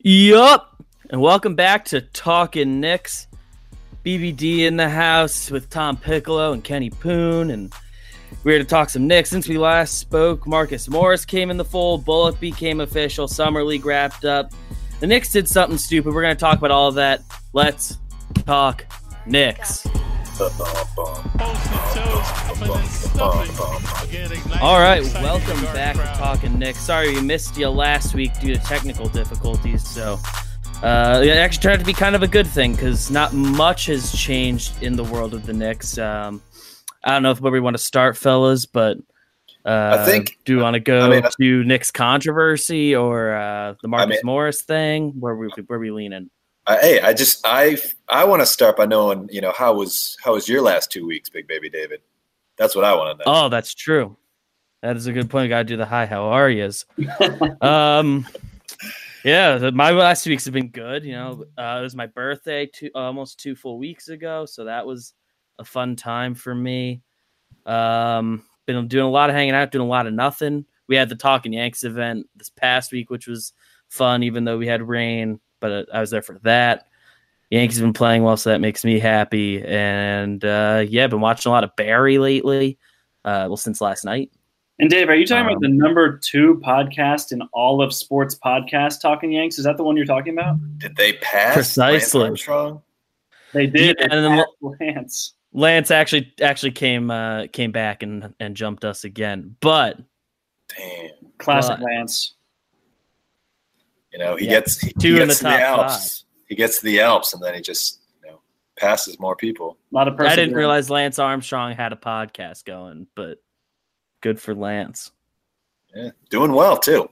Yup. And welcome back to Talking Knicks. BBD in the house with Tom Piccolo and Kenny Poon. And we're here to talk some Knicks. Since we last spoke, Marcus Morris came in the fold. Bullock became official. Summer League wrapped up. The Knicks did something stupid. We're going to talk about all of that. Let's talk Knicks. All right, welcome back to Talking Knicks. Sorry we missed you last week due to technical difficulties. So, uh, it actually turned out to be kind of a good thing because not much has changed in the world of the Knicks. Um, I don't know if where we want to start, fellas, but uh, I think- do you want to go I mean, to Knicks controversy or uh, the Marcus mean- Morris thing? Where we where we leaning? Hey, I just I I want to start by knowing you know how was how was your last two weeks, Big Baby David? That's what I want to know. Oh, that's true. That is a good point. Got to do the hi. How are yous? um, yeah, my last two weeks have been good. You know, uh, it was my birthday two almost two full weeks ago, so that was a fun time for me. Um, been doing a lot of hanging out, doing a lot of nothing. We had the Talking Yanks event this past week, which was fun, even though we had rain. But uh, I was there for that. Yankees have been playing well, so that makes me happy. And uh, yeah, I've been watching a lot of Barry lately. Uh, well, since last night. And Dave, are you talking Um, about the number two podcast in all of sports podcast, Talking Yanks? Is that the one you're talking about? Did they pass Precisely. Lance Armstrong? They did. Yeah, and then- Lance. Lance actually actually came uh, came back and and jumped us again, but Damn. Classic But- Lance. You know he Yeah. gets he, Two he in gets the to the top Alps. He gets to the Alps and then he just you know passes more people. A lot of I didn't realize Lance Armstrong had a podcast going. But good for Lance. Yeah, doing well too.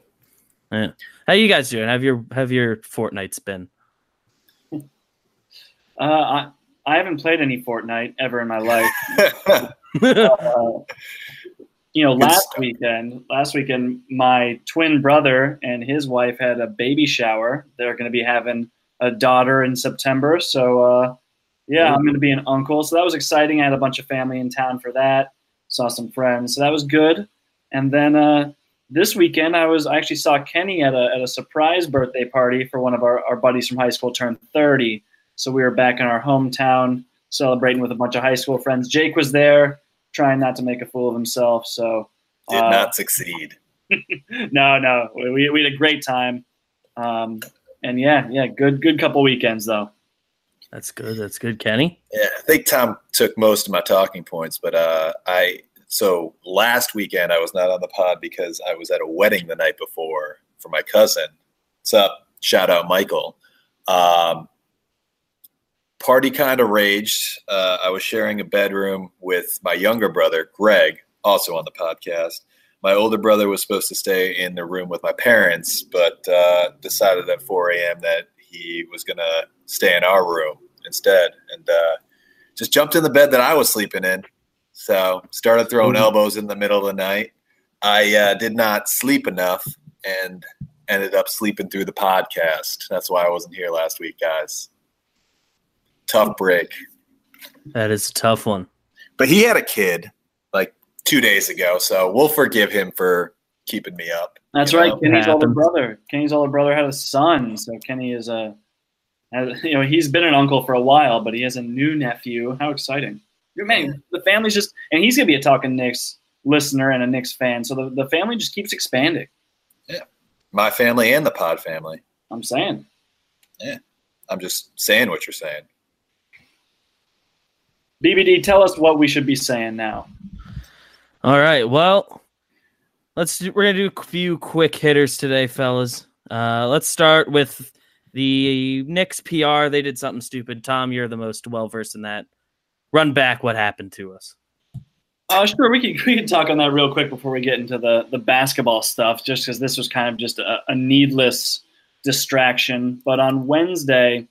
Yeah. How you guys doing? Have your have your fortnights been? Uh, I, I haven't played any Fortnite ever in my life. uh, you know, last weekend, last weekend, my twin brother and his wife had a baby shower. They're going to be having a daughter in September. So, uh, yeah, I'm going to be an uncle. So that was exciting. I had a bunch of family in town for that. Saw some friends. So that was good. And then uh, this weekend, I was I actually saw Kenny at a, at a surprise birthday party for one of our, our buddies from high school turned 30. So we were back in our hometown celebrating with a bunch of high school friends. Jake was there, trying not to make a fool of himself. So Did uh, not succeed. no, no, we, we had a great time. Um, and yeah, yeah, good good couple weekends though. That's good. That's good, Kenny. Yeah, I think Tom took most of my talking points, but uh, I so last weekend I was not on the pod because I was at a wedding the night before for my cousin. What's up? Shout out Michael. Um, party kind of raged. Uh, I was sharing a bedroom with my younger brother Greg, also on the podcast. My older brother was supposed to stay in the room with my parents, but uh, decided at 4 a.m. that he was going to stay in our room instead and uh, just jumped in the bed that I was sleeping in. So started throwing Mhm. elbows in the middle of the night. I uh, did not sleep enough and ended up sleeping through the podcast. That's why I wasn't here last week, guys. Tough break. That is a tough one. But he had a kid like two days ago, so we'll forgive him for keeping me up. That's right. know, Kenny's older brother. Kenny's older brother had a son, so Kenny is a, has- you know, he's been an uncle for a while, but he has a new nephew. How exciting! Man, the family's just, and he's gonna be a talking Knicks listener and a Knicks fan, so the, the family just keeps expanding. My family and the pod family. I'm saying. Yeah, I'm just saying what you're saying. BBD, tell us what we should be saying now. All right. Well, let's do, we're gonna do a few quick hitters today, fellas. Uh, let's start with the Knicks PR. They did something stupid. Tom, you're the most well versed in that. Run back what happened to us. Uh, sure, we can we can talk on that real quick before we get into the the basketball stuff, just because this was kind of just a, a needless distraction. But on Wednesday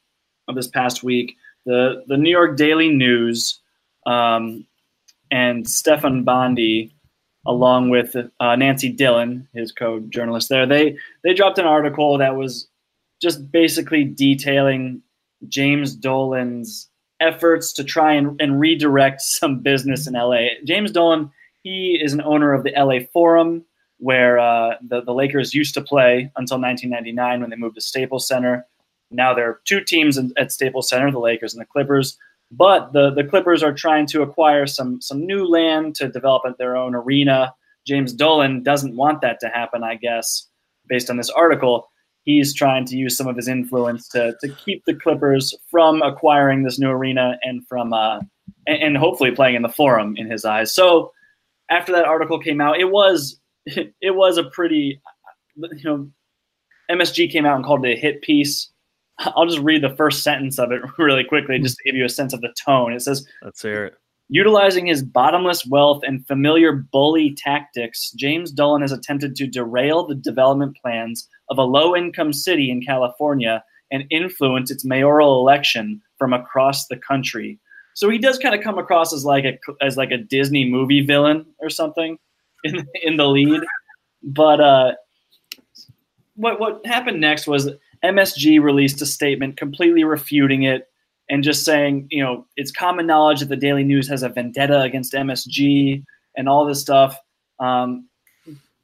of this past week, the the New York Daily News um, and Stefan Bondy, along with uh, Nancy Dillon, his co-journalist there, they they dropped an article that was just basically detailing James Dolan's efforts to try and, and redirect some business in LA. James Dolan, he is an owner of the LA Forum, where uh, the the Lakers used to play until 1999 when they moved to Staples Center. Now there are two teams in, at Staples Center, the Lakers and the Clippers. But the, the Clippers are trying to acquire some some new land to develop their own arena. James Dolan doesn't want that to happen, I guess, based on this article. He's trying to use some of his influence to, to keep the Clippers from acquiring this new arena and from uh, and, and hopefully playing in the Forum in his eyes. So after that article came out, it was it was a pretty you know MSG came out and called it a hit piece. I'll just read the first sentence of it really quickly just to give you a sense of the tone. It says, Let's hear it. Utilizing his bottomless wealth and familiar bully tactics, James Dolan has attempted to derail the development plans of a low income city in California and influence its mayoral election from across the country. So he does kind of come across as like a as like a Disney movie villain or something in in the lead. But uh, what what happened next was MSG released a statement completely refuting it and just saying, you know, it's common knowledge that the Daily News has a vendetta against MSG and all this stuff. Um,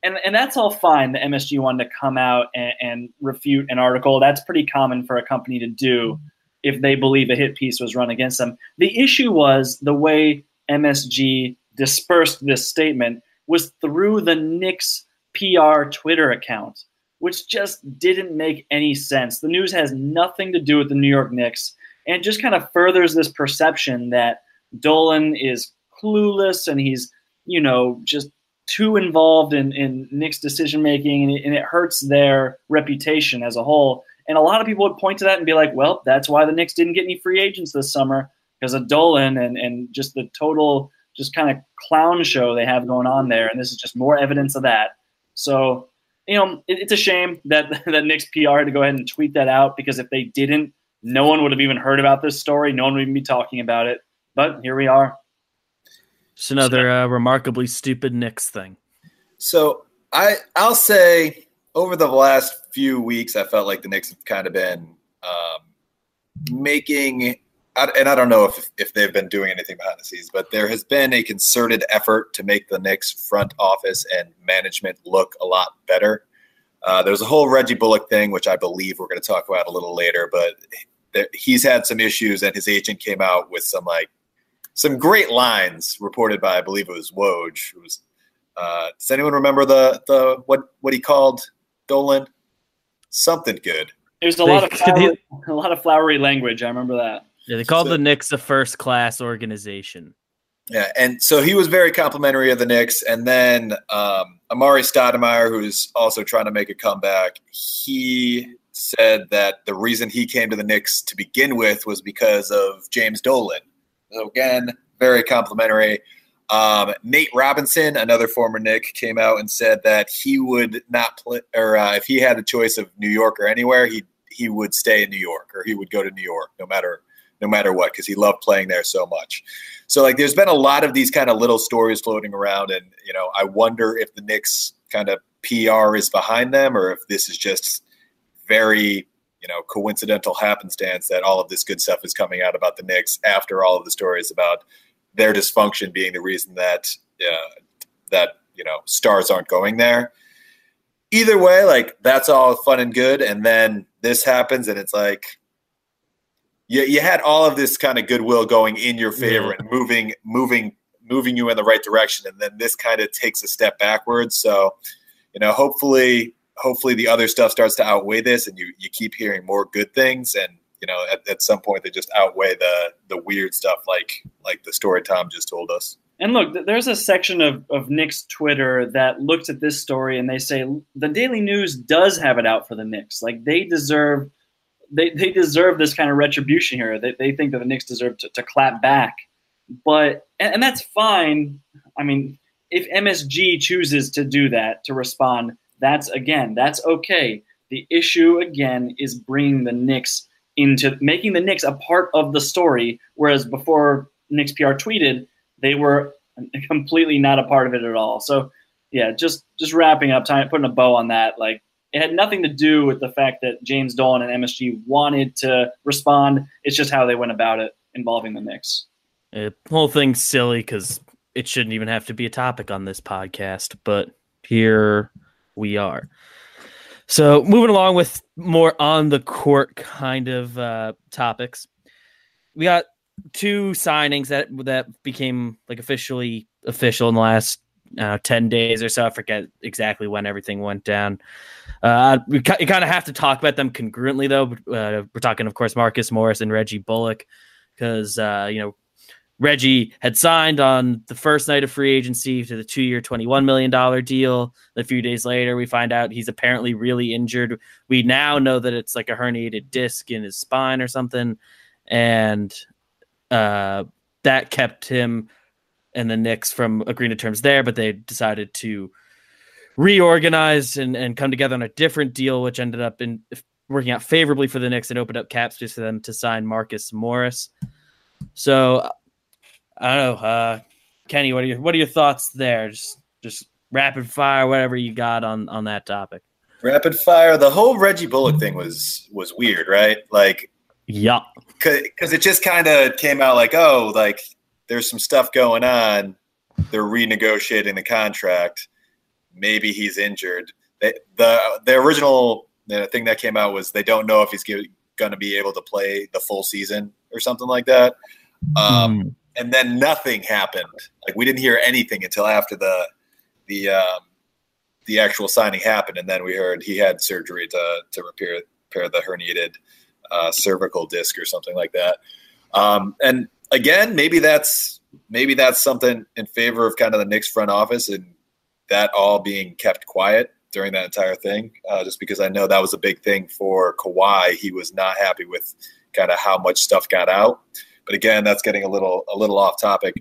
and, and that's all fine. The MSG wanted to come out and, and refute an article. That's pretty common for a company to do if they believe a hit piece was run against them. The issue was the way MSG dispersed this statement was through the Knicks PR Twitter account which just didn't make any sense. The news has nothing to do with the New York Knicks, and it just kind of furthers this perception that Dolan is clueless and he's, you know, just too involved in, in Knicks decision making, and, and it hurts their reputation as a whole. And a lot of people would point to that and be like, well, that's why the Knicks didn't get any free agents this summer because of Dolan and, and just the total, just kind of clown show they have going on there. And this is just more evidence of that. So you know, it, it's a shame that that Knicks PR had to go ahead and tweet that out because if they didn't, no one would have even heard about this story. No one would even be talking about it. But here we are. Just another uh, remarkably stupid Knicks thing. So I I'll say over the last few weeks, I felt like the Knicks have kind of been um, making and I don't know if, if they've been doing anything behind the scenes, but there has been a concerted effort to make the Knicks front office and management look a lot better. Uh, there's a whole Reggie Bullock thing, which I believe we're going to talk about a little later, but he's had some issues, and his agent came out with some like some great lines reported by I believe it was Woj. It was. Uh, does anyone remember the the what what he called Dolan? Something good. There's a lot of flowery, a lot of flowery language. I remember that. Yeah, they called so, the Knicks a first class organization. Yeah, and so he was very complimentary of the Knicks. And then um, Amar'e Stoudemire, who's also trying to make a comeback, he said that the reason he came to the Knicks to begin with was because of James Dolan. So again, very complimentary. Um, Nate Robinson, another former Knick, came out and said that he would not play, or uh, if he had a choice of New York or anywhere, he he would stay in New York or he would go to New York, no matter no matter what, because he loved playing there so much. So like there's been a lot of these kind of little stories floating around, and you know, I wonder if the Knicks kind of PR is behind them or if this is just very you know coincidental happenstance that all of this good stuff is coming out about the Knicks after all of the stories about their dysfunction being the reason that uh, that you know stars aren't going there. Either way, like that's all fun and good, and then this happens, and it's like you, you had all of this kind of goodwill going in your favor yeah. and moving moving moving you in the right direction and then this kind of takes a step backwards so you know hopefully hopefully the other stuff starts to outweigh this and you you keep hearing more good things and you know at, at some point they just outweigh the the weird stuff like like the story tom just told us and look, there's a section of, of Knicks Twitter that looks at this story and they say the Daily News does have it out for the Knicks. Like they deserve they, they deserve this kind of retribution here. They, they think that the Knicks deserve to, to clap back. But, and, and that's fine. I mean, if MSG chooses to do that, to respond, that's again, that's okay. The issue again is bringing the Knicks into making the Knicks a part of the story, whereas before Knicks PR tweeted, they were completely not a part of it at all. So, yeah, just just wrapping up, time putting a bow on that. Like it had nothing to do with the fact that James Dolan and MSG wanted to respond. It's just how they went about it involving the Knicks. The whole thing's silly because it shouldn't even have to be a topic on this podcast. But here we are. So moving along with more on the court kind of uh, topics, we got two signings that that became like officially official in the last uh, 10 days or so. I forget exactly when everything went down. Uh, we you kind of have to talk about them congruently, though. Uh, we're talking, of course, Marcus Morris and Reggie Bullock, because, uh, you know, Reggie had signed on the first night of free agency to the two year, $21 million deal. A few days later, we find out he's apparently really injured. We now know that it's like a herniated disc in his spine or something. And uh, that kept him and the Knicks from agreeing to terms there, but they decided to reorganize and, and come together on a different deal, which ended up in working out favorably for the Knicks and opened up cap space for them to sign Marcus Morris. So I don't know, uh, Kenny. What are your what are your thoughts there? Just just rapid fire, whatever you got on on that topic. Rapid fire. The whole Reggie Bullock thing was was weird, right? Like, yeah, because it just kind of came out like, oh, like there's some stuff going on. They're renegotiating the contract. Maybe he's injured. They, the the original thing that came out was they don't know if he's going to be able to play the full season or something like that. Um, mm and then nothing happened. Like we didn't hear anything until after the the um, the actual signing happened, and then we heard he had surgery to to repair repair the herniated uh, cervical disc or something like that. Um, and again, maybe that's maybe that's something in favor of kind of the Knicks front office and that all being kept quiet during that entire thing. Uh, just because I know that was a big thing for Kawhi, he was not happy with kind of how much stuff got out. But again, that's getting a little a little off topic.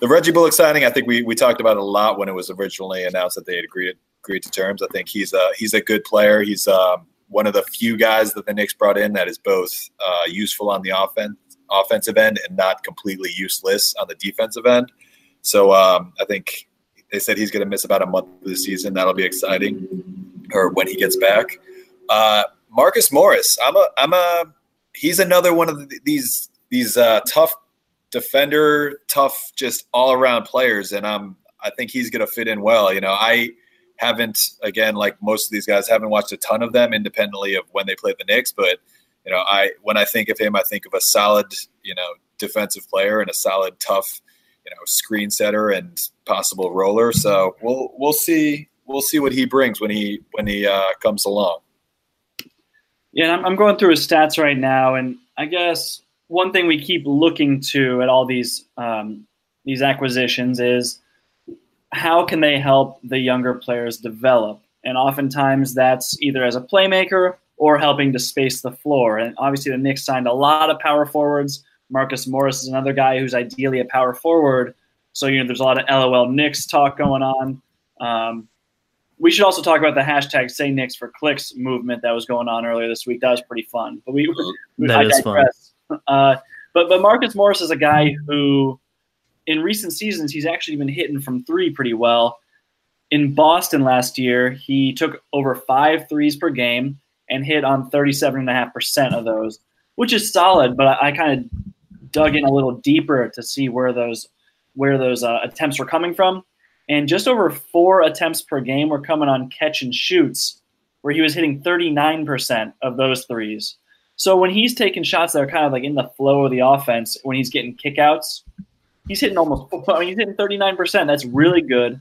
The Reggie Bullock signing, I think we, we talked about a lot when it was originally announced that they had agreed agreed to terms. I think he's a he's a good player. He's um, one of the few guys that the Knicks brought in that is both uh, useful on the offense offensive end and not completely useless on the defensive end. So um, I think they said he's going to miss about a month of the season. That'll be exciting, or when he gets back. Uh, Marcus Morris, I'm a I'm a he's another one of the, these these uh, tough defender, tough, just all around players, and I'm I think he's going to fit in well. You know, I haven't again like most of these guys haven't watched a ton of them independently of when they played the Knicks, but you know, I when I think of him, I think of a solid, you know, defensive player and a solid, tough, you know, screen setter and possible roller. So we'll we'll see we'll see what he brings when he when he uh, comes along. Yeah, I'm, going through his stats right now, and I guess one thing we keep looking to at all these um, these acquisitions is how can they help the younger players develop? And oftentimes that's either as a playmaker or helping to space the floor. And obviously the Knicks signed a lot of power forwards. Marcus Morris is another guy who's ideally a power forward. So you know there's a lot of LOL Knicks talk going on. Um, we should also talk about the hashtag Say Knicks for Clicks movement that was going on earlier this week. That was pretty fun. But we, that I is fun. Uh, but but Marcus Morris is a guy who, in recent seasons, he's actually been hitting from three pretty well. In Boston last year, he took over five threes per game and hit on 37.5% of those, which is solid. But I, I kind of dug in a little deeper to see where those where those uh, attempts were coming from. And just over four attempts per game were coming on catch and shoots, where he was hitting 39% of those threes. So when he's taking shots that are kind of like in the flow of the offense, when he's getting kickouts, he's hitting almost. I mean, he's hitting thirty nine percent. That's really good.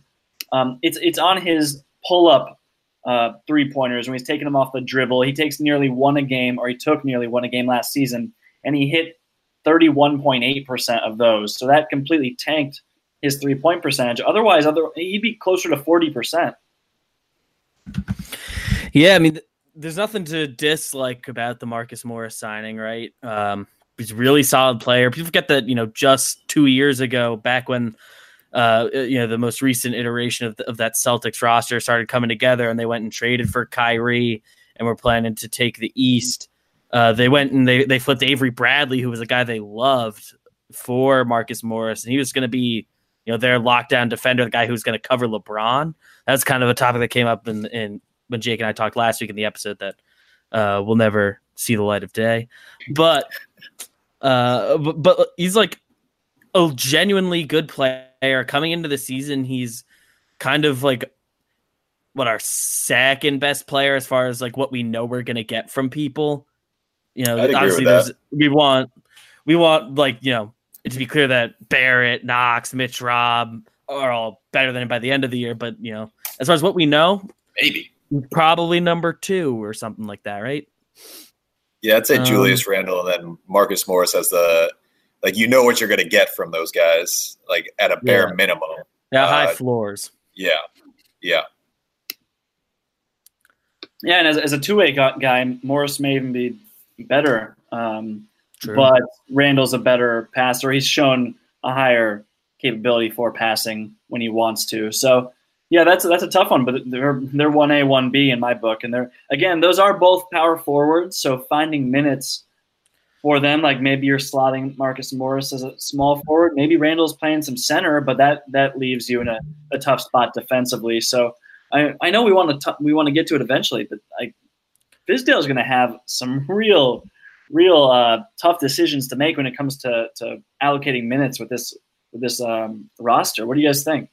Um, it's it's on his pull up uh, three pointers when he's taking them off the dribble. He takes nearly one a game, or he took nearly one a game last season, and he hit thirty one point eight percent of those. So that completely tanked his three point percentage. Otherwise, other he'd be closer to forty percent. Yeah, I mean there's nothing to dislike about the Marcus Morris signing, right? Um, he's a really solid player. People forget that you know just two years ago, back when uh, you know the most recent iteration of, the, of that Celtics roster started coming together, and they went and traded for Kyrie, and were planning to take the East. Uh, they went and they they flipped Avery Bradley, who was a guy they loved, for Marcus Morris, and he was going to be you know their lockdown defender, the guy who's going to cover LeBron. That's kind of a topic that came up in in when Jake and I talked last week in the episode that uh, will never see the light of day. But uh, but, but he's like a genuinely good player coming into the season. He's kind of like what our second best player as far as like what we know we're gonna get from people. You know, obviously there's we want we want like you know to be clear that Barrett, Knox, Mitch, Rob are all better than him by the end of the year. But you know, as far as what we know, maybe probably number two or something like that, right? Yeah, I'd say um, Julius Randle and then Marcus Morris as the like you know what you're going to get from those guys, like at a bare yeah. minimum. Yeah, uh, high floors. Yeah, yeah, yeah. And as, as a two way guy, Morris may even be better. Um, but Randle's a better passer. He's shown a higher capability for passing when he wants to. So yeah, that's that's a tough one, but they're they're one A, one B in my book, and they're again those are both power forwards. So finding minutes for them, like maybe you're slotting Marcus Morris as a small forward, maybe Randle's playing some center, but that that leaves you in a, a tough spot defensively. So I I know we want to we want to get to it eventually, but like is going to have some real real uh, tough decisions to make when it comes to to allocating minutes with this with this um, roster. What do you guys think?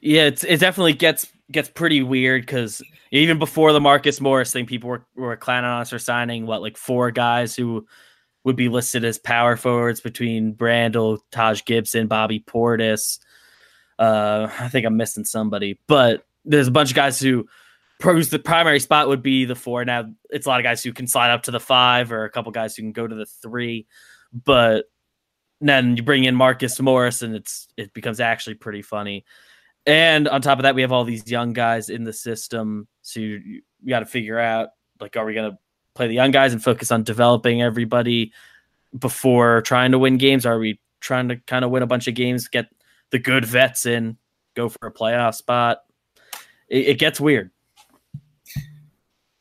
Yeah, it's, it definitely gets gets pretty weird because even before the Marcus Morris thing, people were, were planning on us for signing what like four guys who would be listed as power forwards between Randle, Taj Gibson, Bobby Portis. Uh, I think I'm missing somebody, but there's a bunch of guys who the primary spot would be the four. Now it's a lot of guys who can slide up to the five, or a couple guys who can go to the three. But then you bring in Marcus Morris, and it's it becomes actually pretty funny. And on top of that, we have all these young guys in the system. So you, you got to figure out like, are we going to play the young guys and focus on developing everybody before trying to win games? Are we trying to kind of win a bunch of games, get the good vets in, go for a playoff spot? It, it gets weird.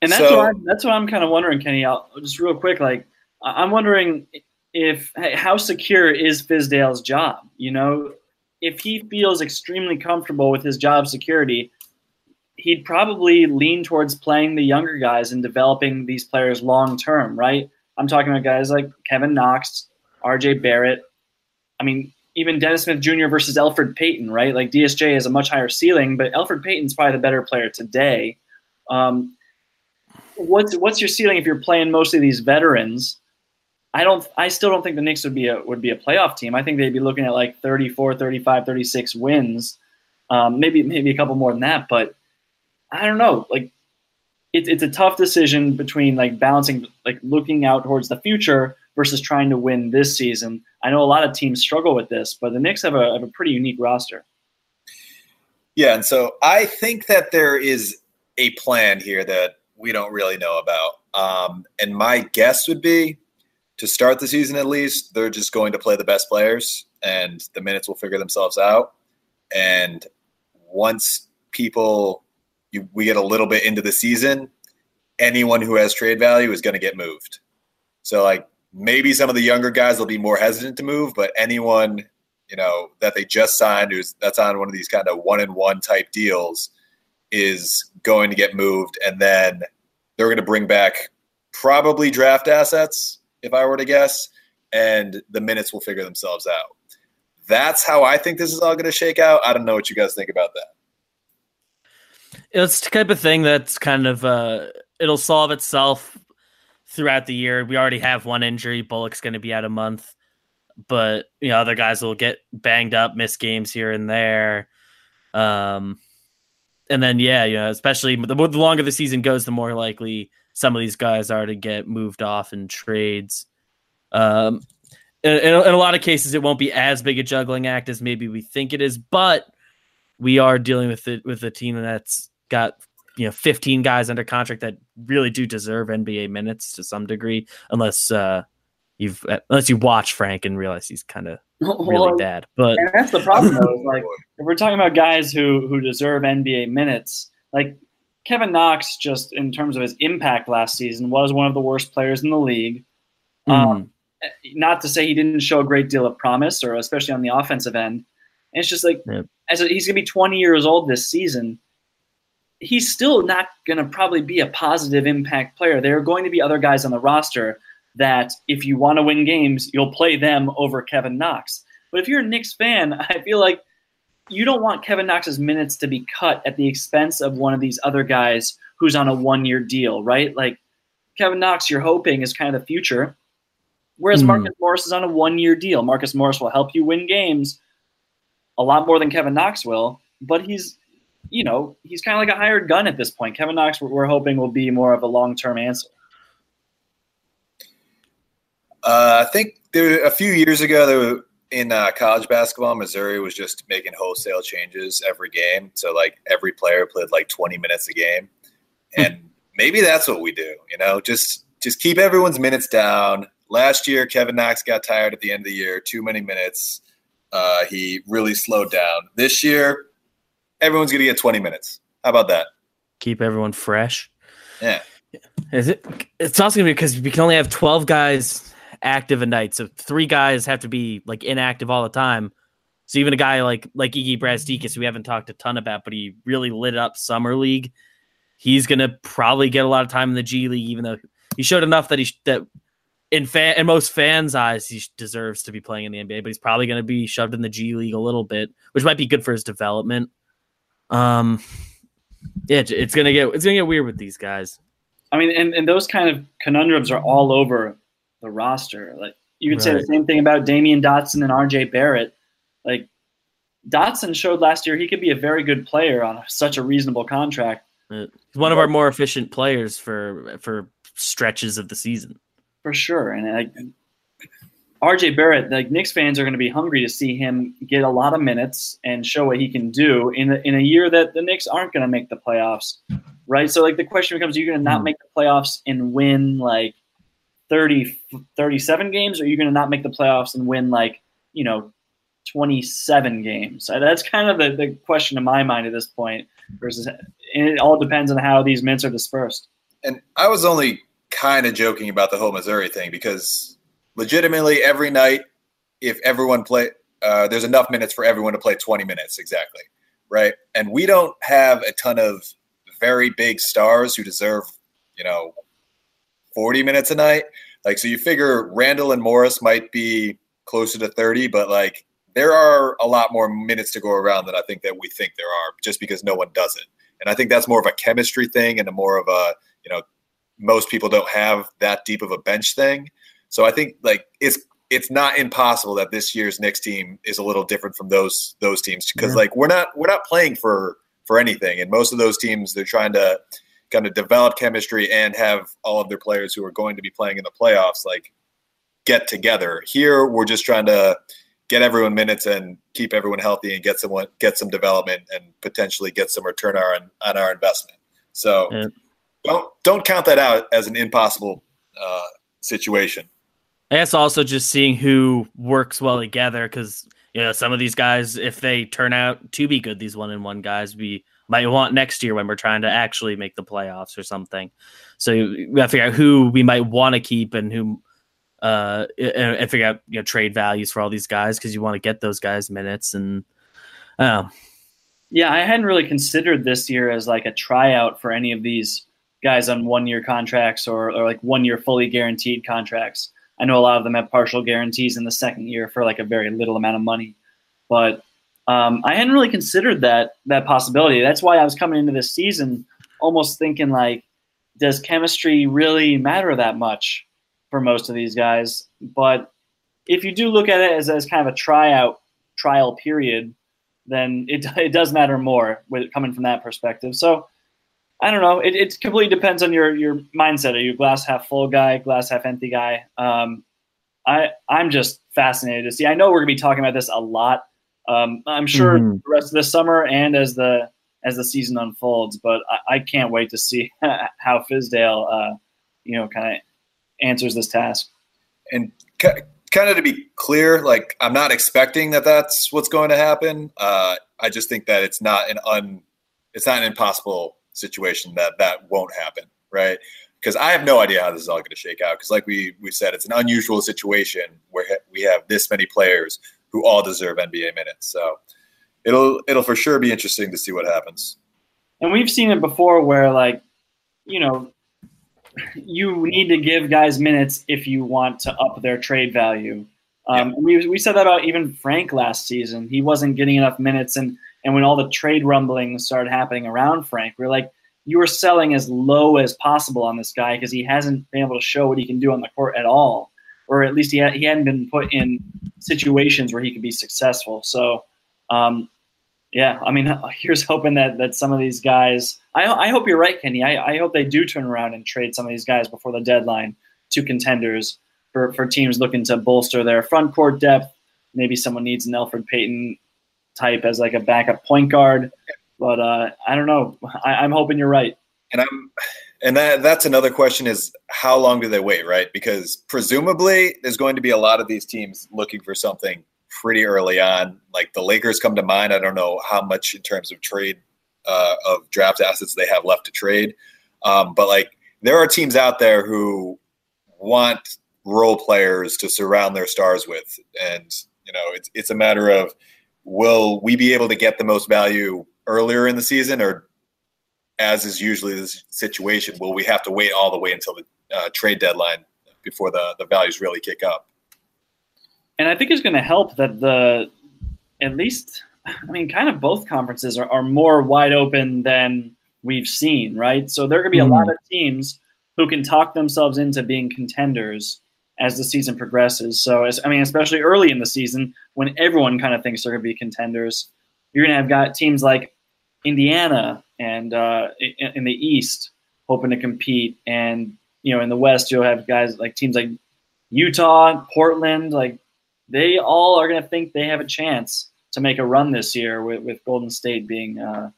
And that's so, what I'm, that's what I'm kind of wondering, Kenny. I'll, just real quick, like I'm wondering if how secure is Fizdale's job? You know, if he feels extremely comfortable with his job security, he'd probably lean towards playing the younger guys and developing these players long term, right? I'm talking about guys like Kevin Knox, RJ Barrett. I mean, even Dennis Smith Jr. versus Elfrid Payton, right? Like DSJ has a much higher ceiling, but Elfrid Payton's probably the better player today. Um, what's what's your ceiling if you're playing mostly these veterans? I don't I still don't think the Knicks would be a would be a playoff team. I think they'd be looking at like 34, 35, 36 wins. Um, maybe maybe a couple more than that, but I don't know. Like it's it's a tough decision between like balancing like looking out towards the future versus trying to win this season. I know a lot of teams struggle with this, but the Knicks have a have a pretty unique roster. Yeah, and so I think that there is a plan here that we don't really know about. Um, and my guess would be to start the season at least, they're just going to play the best players and the minutes will figure themselves out. And once people, you, we get a little bit into the season, anyone who has trade value is going to get moved. So, like, maybe some of the younger guys will be more hesitant to move, but anyone, you know, that they just signed who's that's on one of these kind of one and one type deals is going to get moved. And then they're going to bring back probably draft assets if I were to guess, and the minutes will figure themselves out. That's how I think this is all going to shake out. I don't know what you guys think about that. It's the type of thing that's kind of uh, it'll solve itself throughout the year. We already have one injury. Bullock's going to be out a month, but you know other guys will get banged up, miss games here and there. Um, and then yeah, you know, especially the, the longer the season goes, the more likely some of these guys are to get moved off in trades. Um, in, in, in, a lot of cases, it won't be as big a juggling act as maybe we think it is, but we are dealing with it with a team that's got you know 15 guys under contract that really do deserve NBA minutes to some degree, unless uh, you've unless you watch Frank and realize he's kind of really bad. But that's the problem, though. like if we're talking about guys who who deserve NBA minutes, like Kevin Knox, just in terms of his impact last season, was one of the worst players in the league. Mm. Um, not to say he didn't show a great deal of promise, or especially on the offensive end. And it's just like as a, he's gonna be 20 years old this season. He's still not gonna probably be a positive impact player. There are going to be other guys on the roster that, if you want to win games, you'll play them over Kevin Knox. But if you're a Knicks fan, I feel like you don't want Kevin Knox's minutes to be cut at the expense of one of these other guys who's on a one year deal, right? Like Kevin Knox, you're hoping is kind of the future. Whereas Hmm. Marcus Morris is on a one year deal. Marcus Morris will help you win games a lot more than Kevin Knox will, but he's, you know, he's kind of like a hired gun at this point. Kevin Knox, we're, we're hoping, will be more of a long term answer. Uh, I think there a few years ago there were, in uh, college basketball, Missouri was just making wholesale changes every game. So like every player played like 20 minutes a game, and maybe that's what we do. You know, just just keep everyone's minutes down. Last year, Kevin Knox got tired at the end of the year. Too many minutes. Uh, he really slowed down. This year, everyone's going to get 20 minutes. How about that? Keep everyone fresh. Yeah. Is it? It's also gonna be because we can only have twelve guys active a night, so three guys have to be like inactive all the time. So even a guy like like Iggy Brazdeikis, who we haven't talked a ton about, but he really lit up summer league. He's gonna probably get a lot of time in the G League, even though he showed enough that he that in fan in most fans' eyes he deserves to be playing in the NBA. But he's probably gonna be shoved in the G League a little bit, which might be good for his development. Um, yeah, it's gonna get it's gonna get weird with these guys. I mean, and, and those kind of conundrums are all over the roster. Like you could say the same thing about Damyean Dotson and RJ Barrett. Like Dotson showed last year he could be a very good player on such a reasonable contract. He's one of our more efficient players for for stretches of the season. For sure. And like RJ Barrett, like Knicks fans are going to be hungry to see him get a lot of minutes and show what he can do in a, in a year that the Knicks aren't going to make the playoffs, right? So like the question becomes: Are you going to not Hmm. make the playoffs and win like 30, 37 games, or are you going to not make the playoffs and win like you know twenty seven games? Uh, That's kind of the, the question in my mind at this point. Versus, and it all depends on how these minutes are dispersed. and I was only kind of joking about the whole Missouri thing because legitimately every night, if everyone play, uh, there's enough minutes for everyone to play 20 minutes exactly, right? And we don't have a ton of very big stars who deserve, you know, 40 minutes a night. Like, so you figure Randle and Morris might be closer to 30, but like there are a lot more minutes to go around than I think that we think there are just because no one does it. And I think that's more of a chemistry thing and a more of a, you know, most people don't have that deep of a bench thing. So I think like it's it's not impossible that this year's Knicks team is a little different from those those teams because Yeah. like we're not we're not playing for for anything, and most of those teams they're trying to kind of develop chemistry and have all of their players who are going to be playing in the playoffs like get together. Here we're just trying to get everyone minutes and keep everyone healthy and get someone get some development and potentially get some return on on our investment. So Yeah. don't don't count that out as an impossible uh, situation. I guess also just seeing who works well together because you know some of these guys, if they turn out to be good, these one and one guys, we might want next year when we're trying to actually make the playoffs or something. So we got to figure out who we might want to keep and who, uh, and, and figure out you know trade values for all these guys because you want to get those guys minutes and. Oh, Yeah, I hadn't really considered this year as like a tryout for any of these guys on one year contracts or, or like one year fully guaranteed contracts. I know a lot of them have partial guarantees in the second year for like a very little amount of money, but um, I hadn't really considered that that possibility. That's why I was coming into this season almost thinking like, does chemistry really matter that much for most of these guys? But if you do look at it as, as kind of a tryout trial period, then it, it does matter more with coming from that perspective. So I don't know. It, it completely depends on your your mindset. Are you glass half full guy, glass half empty guy? Um, I I'm just fascinated to see. I know we're gonna be talking about this a lot. Um, I'm sure Mhm. the rest of the summer and as the as the season unfolds, but I, I can't wait to see how Fizdale, uh, you know, kind of answers this task. And ki- kind of to be clear, like I'm not expecting that that's what's going to happen. Uh, I just think that it's not an un, it's not an impossible situation that that won't happen, right? Because I have no idea how this is all going to shake out. Because like we we said, it's an unusual situation where we have this many players who all deserve NBA minutes. So it'll it'll for sure be interesting to see what happens. And we've seen it before where like, you know, you need to give guys minutes if you want to up their trade value. Um, yeah. we, we said that about even Frank last season. He wasn't getting enough minutes, and and when all the trade rumblings started happening around Frank, we are like, you were selling as low as possible on this guy because he hasn't been able to show what he can do on the court at all, or at least he he hadn't been put in situations where he could be successful. So, um, yeah, I mean, here's hoping that that some of these guys. I, I hope you're right, Kenny. I, I hope they do turn around and trade some of these guys before the deadline to contenders for, for teams looking to bolster their front court depth. Maybe someone needs an Elfrid Payton type as like a backup point guard. But uh, I don't know. I, am hoping you're right. And I'm, and that that's another question: is how long do they wait, right? Because presumably there's going to be a lot of these teams looking for something pretty early on. Like the Lakers come to mind. I don't know how much in terms of trade uh, of draft assets they have left to trade, um, but like there are teams out there who want role players to surround their stars with. And, you know, it's, it's a matter of will we be able to get the most value earlier in the season or as is usually the situation, will we have to wait all the way until the uh, trade deadline before the, the values really kick up? And I think it's going to help that the, at least, I mean, kind of both conferences are, are more wide open than we've seen, right? So there are going to be a mm. lot of teams who can talk themselves into being contenders as the season progresses. So, as, I mean, especially early in the season when everyone kind of thinks they're going to be contenders, you're going to have got teams like Indiana and uh, in, in, the East hoping to compete, and you know, in the West you'll have guys like teams like Utah, Portland, like they all are going to think they have a chance to make a run this year with, with Golden State being, uh,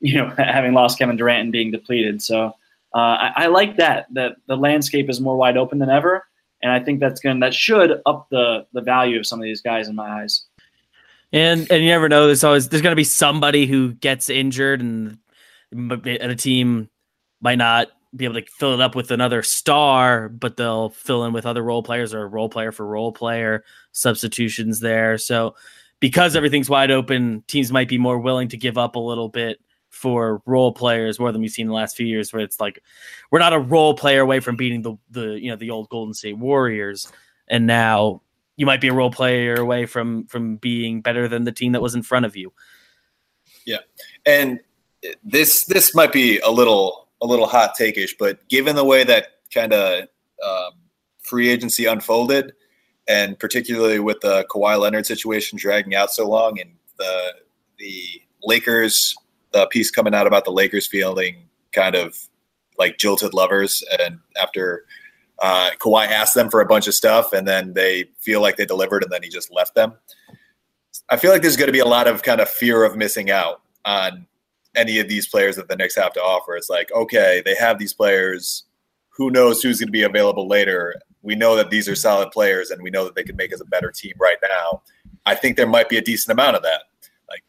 you know, having lost Kevin Durant and being depleted. So. Uh, I, I like that that the landscape is more wide open than ever, and I think that's going that should up the the value of some of these guys in my eyes. And and you never know. There's always there's going to be somebody who gets injured, and and a team might not be able to fill it up with another star, but they'll fill in with other role players or role player for role player substitutions there. So because everything's wide open, teams might be more willing to give up a little bit for role players more than we've seen in the last few years where it's like we're not a role player away from beating the the you know the old Golden State Warriors and now you might be a role player away from from being better than the team that was in front of you. Yeah. And this this might be a little a little hot takeish, but given the way that kind of um, free agency unfolded, and particularly with the Kawhi Leonard situation dragging out so long, and the the Lakers the piece coming out about the Lakers feeling kind of like jilted lovers, and after uh, Kawhi asked them for a bunch of stuff, and then they feel like they delivered, and then he just left them. I feel like there's going to be a lot of kind of fear of missing out on any of these players that the Knicks have to offer. It's like, okay, they have these players. Who knows who's going to be available later? We know that these are solid players, and we know that they can make us a better team right now. I think there might be a decent amount of that Like,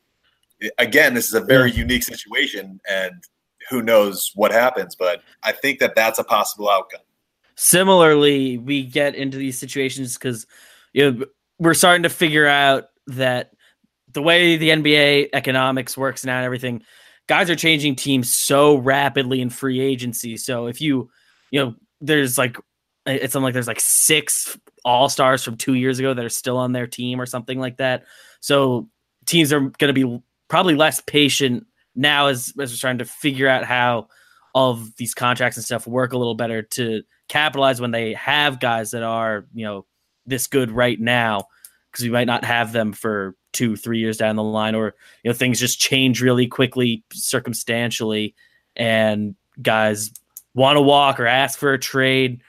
again, this is a very unique situation, and who knows what happens. But I think that that's a possible outcome. Similarly, we get into these situations because you know we're starting to figure out that the way the NBA economics works now and everything, guys are changing teams so rapidly in free agency. So if you, you know, there's like it's something like there's like six all stars from two years ago that are still on their team or something like that. So teams are going to be probably less patient now as, as we're trying to figure out how of these contracts and stuff work a little better to capitalize when they have guys that are you know this good right now because we might not have them for two three years down the line or you know things just change really quickly circumstantially and guys want to walk or ask for a trade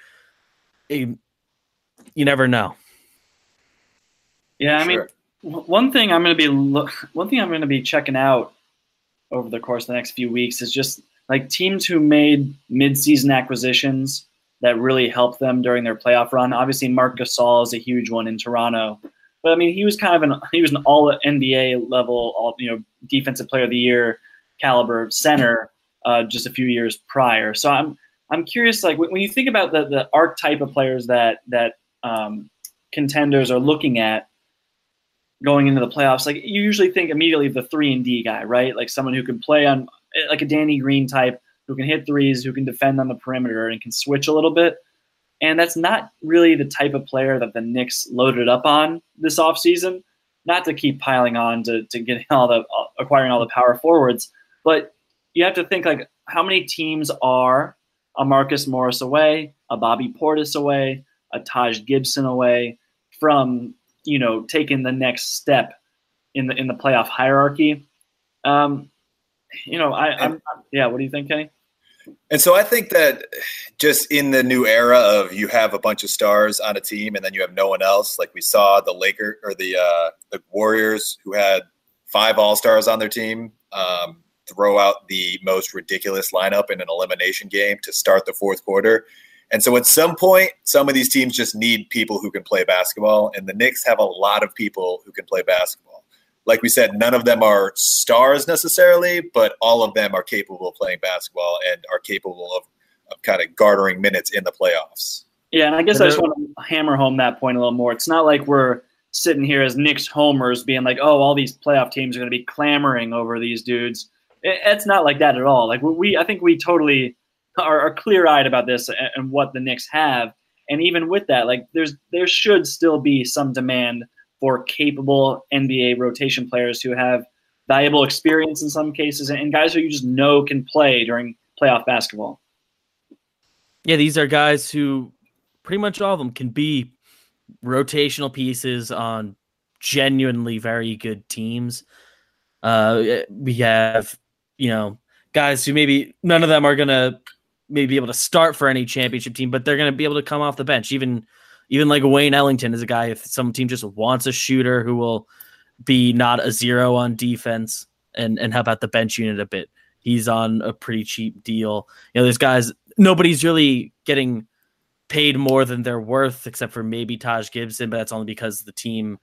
eh, you never know. Yeah i mean one thing I'm going to be look one thing I'm going to be checking out over the course of the next few weeks is just like teams who made mid-season acquisitions that really helped them during their playoff run. Obviously, Marc Gasol is a huge one in Toronto, but I mean, he was kind of an he was an all NBA level, all you know, defensive player of the year caliber center uh, just a few years prior. So I'm I'm curious, like when you think about the the archetype of players that that um, contenders are looking at going into the playoffs, like you usually think immediately of the three and D guy, right? Like someone who can play on like a Danny Green type, who can hit threes, who can defend on the perimeter, and can switch a little bit. And that's not really the type of player that the Knicks loaded up on this offseason. Not to keep piling on to, to get all the acquiring all the power forwards, but you have to think like how many teams are a Marcus Morris away, a Bobby Portis away, a Taj Gibson away from you know taking the next step in the in the playoff hierarchy. Um, you know, I, I'm yeah. What do you think, Kenney? And so I think that just in the new era of you have a bunch of stars on a team and then you have no one else, like we saw the Laker or the uh, the Warriors who had five All Stars on their team. Um, throw out the most ridiculous lineup in an elimination game to start the fourth quarter. And so at some point, some of these teams just need people who can play basketball. And the Knicks have a lot of people who can play basketball. Like we said, none of them are stars necessarily, but all of them are capable of playing basketball and are capable of, of kind of garnering minutes in the playoffs. Yeah, and I guess I just want to hammer home that point a little more. It's not like we're sitting here as Knicks homers being like, oh, all these playoff teams are going to be clamoring over these dudes it's not like that at all. Like we, I think we totally are, are clear eyed about this and, and, what the Knicks have. And even with that, like there's there should still be some demand for capable NBA rotation players who have valuable experience in some cases and guys who you just know can play during playoff basketball. Yeah, these are guys who pretty much all of them can be rotational pieces on genuinely very good teams. Uh, we have you know, guys who maybe none of them are gonna maybe be able to start for any championship team, but they're gonna be able to come off the bench. Even even like Wayne Ellington is a guy if some team just wants a shooter who will be not a zero on defense and and help out the bench unit a bit. He's on a pretty cheap deal. You know, there's guys nobody's really getting paid more than they're worth, except for maybe Taj Gibson, but that's only because the team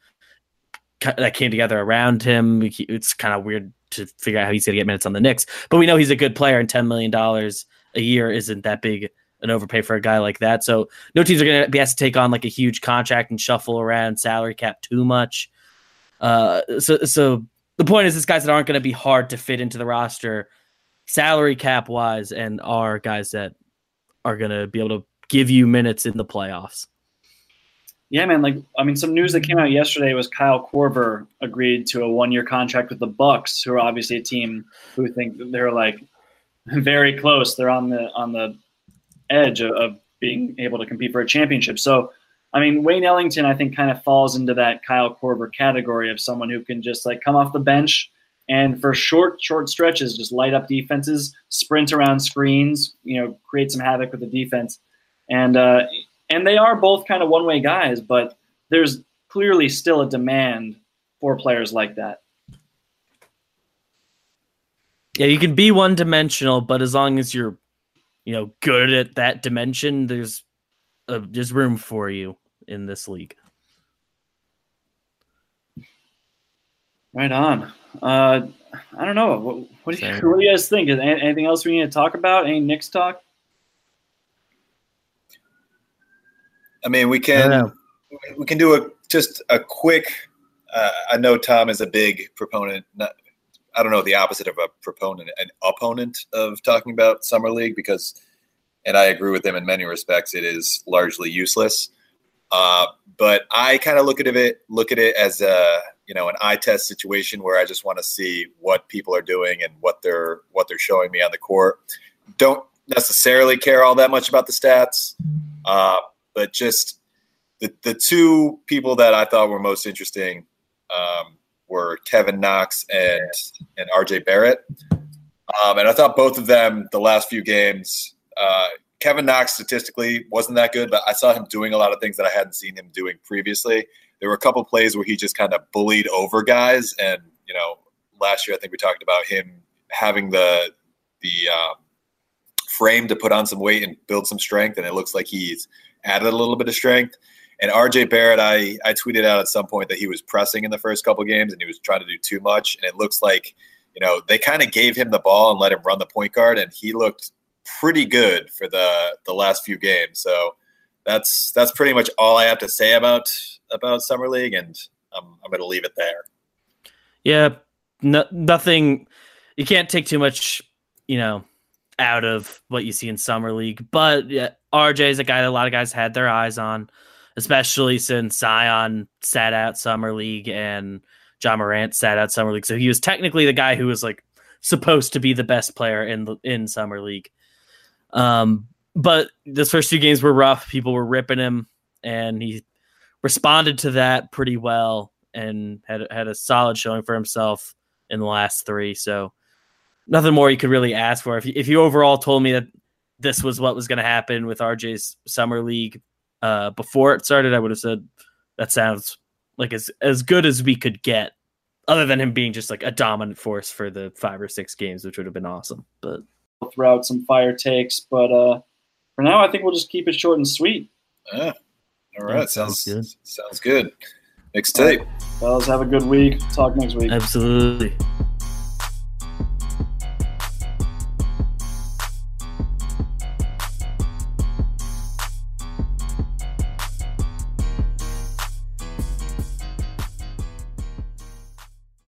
that came together around him. It's kind of weird to figure out how he's going to get minutes on the Knicks. But we know he's a good player, and ten million dollars a year isn't that big an overpay for a guy like that. So no teams are going to be asked to take on like a huge contract and shuffle around salary cap too much. Uh, so so the point is, this guys that aren't going to be hard to fit into the roster, salary cap wise, and are guys that are going to be able to give you minutes in the playoffs. Yeah, man. Like, I mean, some news that came out yesterday was Kyle Korver agreed to a one-year contract with the Bucks, who are obviously a team who think they're like very close. They're on the on the edge of, of being able to compete for a championship. So, I mean, Wayne Ellington, I think, kind of falls into that Kyle Korver category of someone who can just like come off the bench and for short short stretches just light up defenses, sprint around screens, you know, create some havoc with the defense. And uh, and they are both kind of one way guys, but there's clearly still a demand for players like that. Yeah, you can be one dimensional, but as long as you're, you know, good at that dimension, there's a, there's room for you in this league. Right on. Uh, I don't know. What, what, do you, what do you guys think? Is anything else we need to talk about? Any Knicks talk? I mean, we can we can do a just a quick. Uh, I know Tom is a big proponent. Not, I don't know the opposite of a proponent, an opponent of talking about summer league because, and I agree with them in many respects. It is largely useless. Uh, but I kind of look at it look at it as a you know an eye test situation where I just want to see what people are doing and what they're what they're showing me on the court. Don't necessarily care all that much about the stats. Uh, but just the, the two people that I thought were most interesting um, were Kevin Knox and and RJ Barrett. Um, and I thought both of them the last few games. Uh, Kevin Knox statistically wasn't that good, but I saw him doing a lot of things that I hadn't seen him doing previously. There were a couple plays where he just kind of bullied over guys, and you know, last year I think we talked about him having the the um, frame to put on some weight and build some strength, and it looks like he's added a little bit of strength. And RJ Barrett, I, I tweeted out at some point that he was pressing in the first couple games and he was trying to do too much. And it looks like, you know, they kind of gave him the ball and let him run the point guard, and he looked pretty good for the the last few games. So that's that's pretty much all I have to say about about summer league, and I'm I'm going to leave it there. Yeah, no, nothing. You can't take too much, you know, out of what you see in summer league. But yeah, RJ is a guy that a lot of guys had their eyes on, especially since Zion sat out summer league and Ja Morant sat out summer league. So he was technically the guy who was like supposed to be the best player in the in summer league. Um, but those first two games were rough. People were ripping him, and he responded to that pretty well and had had a solid showing for himself in the last three. So nothing more you could really ask for. If you, if you overall told me that this was what was going to happen with RJ's summer league uh, before it started, I would have said that sounds like as as good as we could get. Other than him being just like a dominant force for the five or six games, which would have been awesome. But We'll throw out some fire takes, but uh, for now, I think we'll just keep it short and sweet. Yeah. All right. Yeah, sounds sounds sounds good. Mixtape. Fellas, have a good week. Talk next week. absolutely.